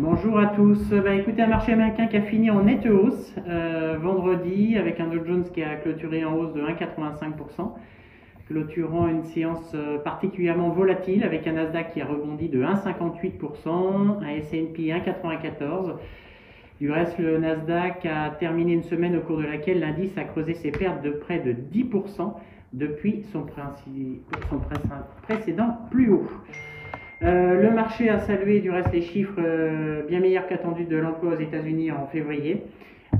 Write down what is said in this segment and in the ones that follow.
Bonjour à tous. Bah, écoutez, un marché américain qui a fini en nette hausse euh, vendredi avec un Dow Jones qui a clôturé en hausse de 1,85%, clôturant une séance euh, particulièrement volatile avec un Nasdaq qui a rebondi de 1,58%, un S&P 1,94%. Du reste, le Nasdaq a terminé une semaine au cours de laquelle l'indice a creusé ses pertes de près de 10% depuis son, son précédent plus haut. Euh, le marché a salué du reste les chiffres euh, bien meilleurs qu'attendus de l'emploi aux États-Unis en février,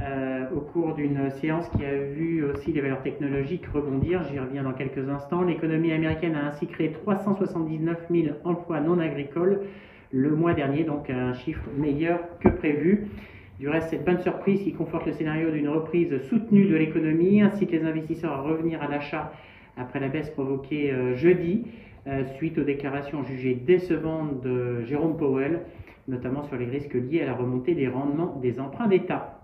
euh, au cours d'une séance qui a vu aussi les valeurs technologiques rebondir. J'y reviens dans quelques instants. L'économie américaine a ainsi créé 379 000 emplois non agricoles le mois dernier, donc un chiffre meilleur que prévu. Du reste, cette bonne surprise qui conforte le scénario d'une reprise soutenue de l'économie incite les investisseurs à revenir à l'achat après la baisse provoquée jeudi. Euh, suite aux déclarations jugées décevantes de Jérôme Powell, notamment sur les risques liés à la remontée des rendements des emprunts d'État.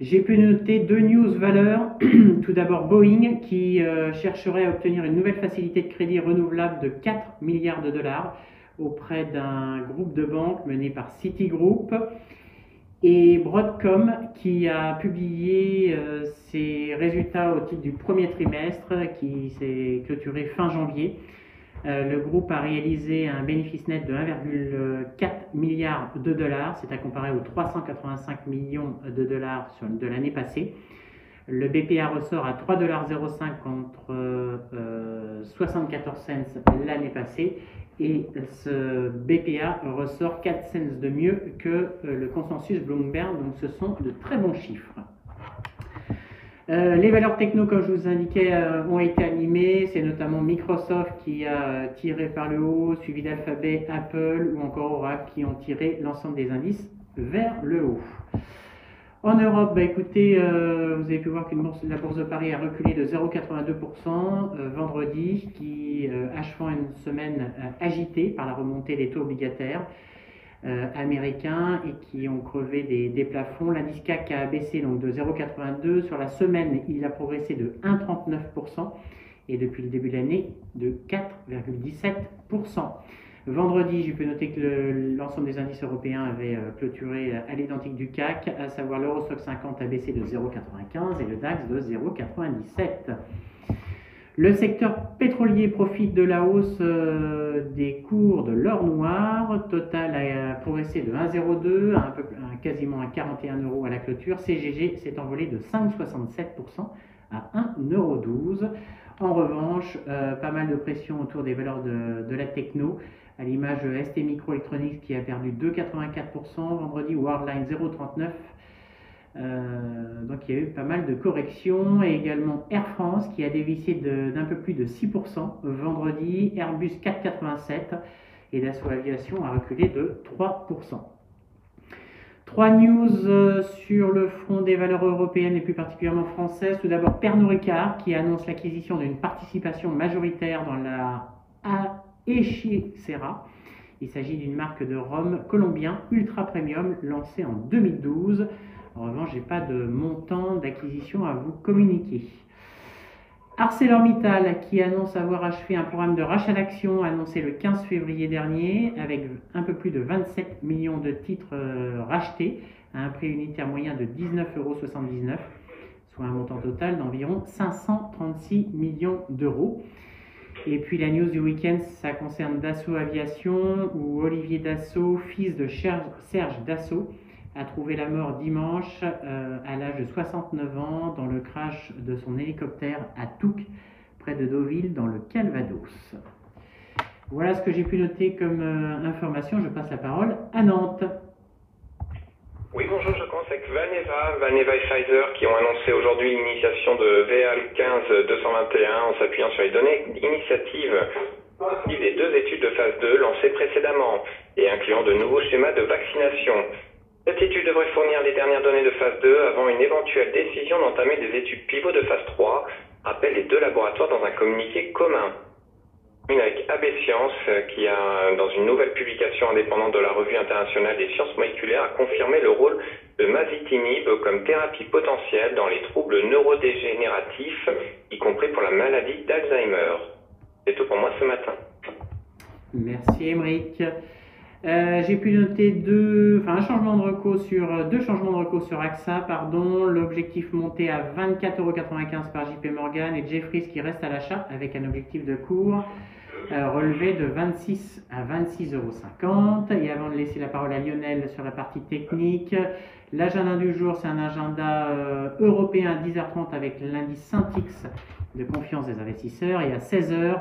J'ai pu noter deux news valeurs. Tout d'abord Boeing qui euh, chercherait à obtenir une nouvelle facilité de crédit renouvelable de 4 milliards de dollars auprès d'un groupe de banques mené par Citigroup. Et Broadcom qui a publié euh, ses résultats au titre du premier trimestre qui s'est clôturé fin janvier. Euh, le groupe a réalisé un bénéfice net de 1,4 milliard de dollars, c'est à comparer aux 385 millions de dollars de l'année passée. Le BPA ressort à 3,05$ contre 74 euh, cents l'année passée et ce BPA ressort 4 cents de mieux que euh, le consensus Bloomberg, donc ce sont de très bons chiffres. Euh, les valeurs techno, comme je vous indiquais, euh, ont été animées. C'est notamment Microsoft qui a tiré par le haut, suivi d'Alphabet, Apple ou encore Oracle qui ont tiré l'ensemble des indices vers le haut. En Europe, bah, écoutez, euh, vous avez pu voir que la bourse de Paris a reculé de 0,82% vendredi, qui achevant une semaine agitée par la remontée des taux obligataires. Euh, américains et qui ont crevé des, plafonds. L'indice CAC a baissé donc de 0,82. Sur la semaine, il a progressé de 1,39% et depuis le début de l'année de 4,17%. Vendredi, j'ai pu noter que l'ensemble des indices européens avaient euh, clôturé à l'identique du CAC, à savoir l'Eurostock 50 a baissé de 0,95 et le DAX de 0,97. Le secteur pétrolier profite de la hausse euh, des cours de l'or noir. Total a progressé de 1,02 à, un quasiment à 41 euros à la clôture. CGG s'est envolé de 5,67% à 1,12 En revanche, euh, pas mal de pression autour des valeurs de, la techno, à l'image ST Microelectronics qui a perdu 2,84%, vendredi Worldline 0,39%. Euh, donc il y a eu pas mal de corrections et également Air France qui a dévissé d'un peu plus de 6% vendredi, Airbus 4,87 et Dassault Aviation a reculé de 3%. Trois news euh, sur le front des valeurs européennes et plus particulièrement françaises. Tout d'abord Pernod Ricard qui annonce l'acquisition d'une participation majoritaire dans la Serra. Il s'agit d'une marque de rhum colombien ultra premium lancée en 2012. En revanche, je n'ai pas de montant d'acquisition à vous communiquer. ArcelorMittal, qui annonce avoir achevé un programme de rachat d'actions annoncé le 15 février dernier, avec un peu plus de 27 millions de titres euh, rachetés à un prix unitaire moyen de 19,79 euros, soit un montant total d'environ 536 millions d'euros. Et puis la news du week-end, ça concerne Dassault Aviation, où Olivier Dassault, fils de Serge Dassault, a trouvé la mort dimanche euh, à l'âge de 69 ans dans le crash de son hélicoptère à Touques, près de Deauville, dans le Calvados. Voilà ce que j'ai pu noter comme euh, information. Je passe la parole à Nantes. Oui, bonjour, je commence avec Vaneva, Vaneva et Pfizer qui ont annoncé aujourd'hui l'initiation de VAL 15-221 en s'appuyant sur les données initiatives des deux études de phase 2 lancées précédemment et incluant de nouveaux schémas de vaccination. Cette étude devrait fournir les dernières données de phase 2 avant une éventuelle décision d'entamer des études pivot de phase 3, rappelle les deux laboratoires dans un communiqué commun. AB Science, qui a, dans une nouvelle publication indépendante de la Revue internationale des sciences moléculaires, a confirmé le rôle de mazitinib comme thérapie potentielle dans les troubles neurodégénératifs, y compris pour la maladie d'Alzheimer. C'est tout pour moi ce matin. Merci Émeric. Euh, j'ai pu noter deux, enfin un changement de recours sur deux changements de recours sur AXA, pardon. L'objectif monté à 24,95€ par JP Morgan et Jeffries qui reste à l'achat avec un objectif de cours euh, relevé de 26 à 26,50€. Et avant de laisser la parole à Lionel sur la partie technique, l'agenda du jour c'est un agenda euh, européen à 10h30 avec l'indice Syntix de confiance des investisseurs et à 16h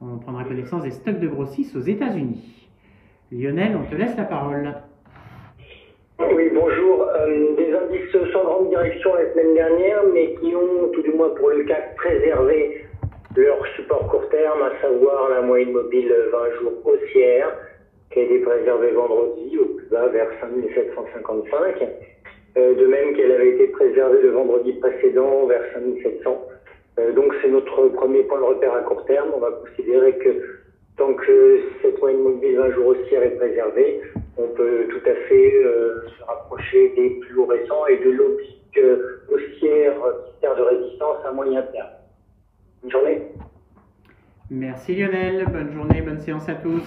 on prendra connaissance des stocks de grossistes aux États-Unis. Lionel, on te laisse la parole. Oui, bonjour. Euh, des indices sans grande direction la semaine dernière, mais qui ont, tout du moins pour le CAC, préservé leur support court terme, à savoir la moyenne mobile 20 jours haussière, qui a été préservée vendredi au plus bas vers 5755. Euh, de même qu'elle avait été préservée le vendredi précédent vers 5700. Euh, donc c'est notre premier point de repère à court terme. On va considérer que Tant que cette moyenne mobile 20 jours haussière est préservée, on peut tout à fait euh, se rapprocher des plus récents et de l'optique euh, haussière qui sert de résistance à moyen terme. Bonne journée. Merci Lionel, bonne journée, bonne séance à tous.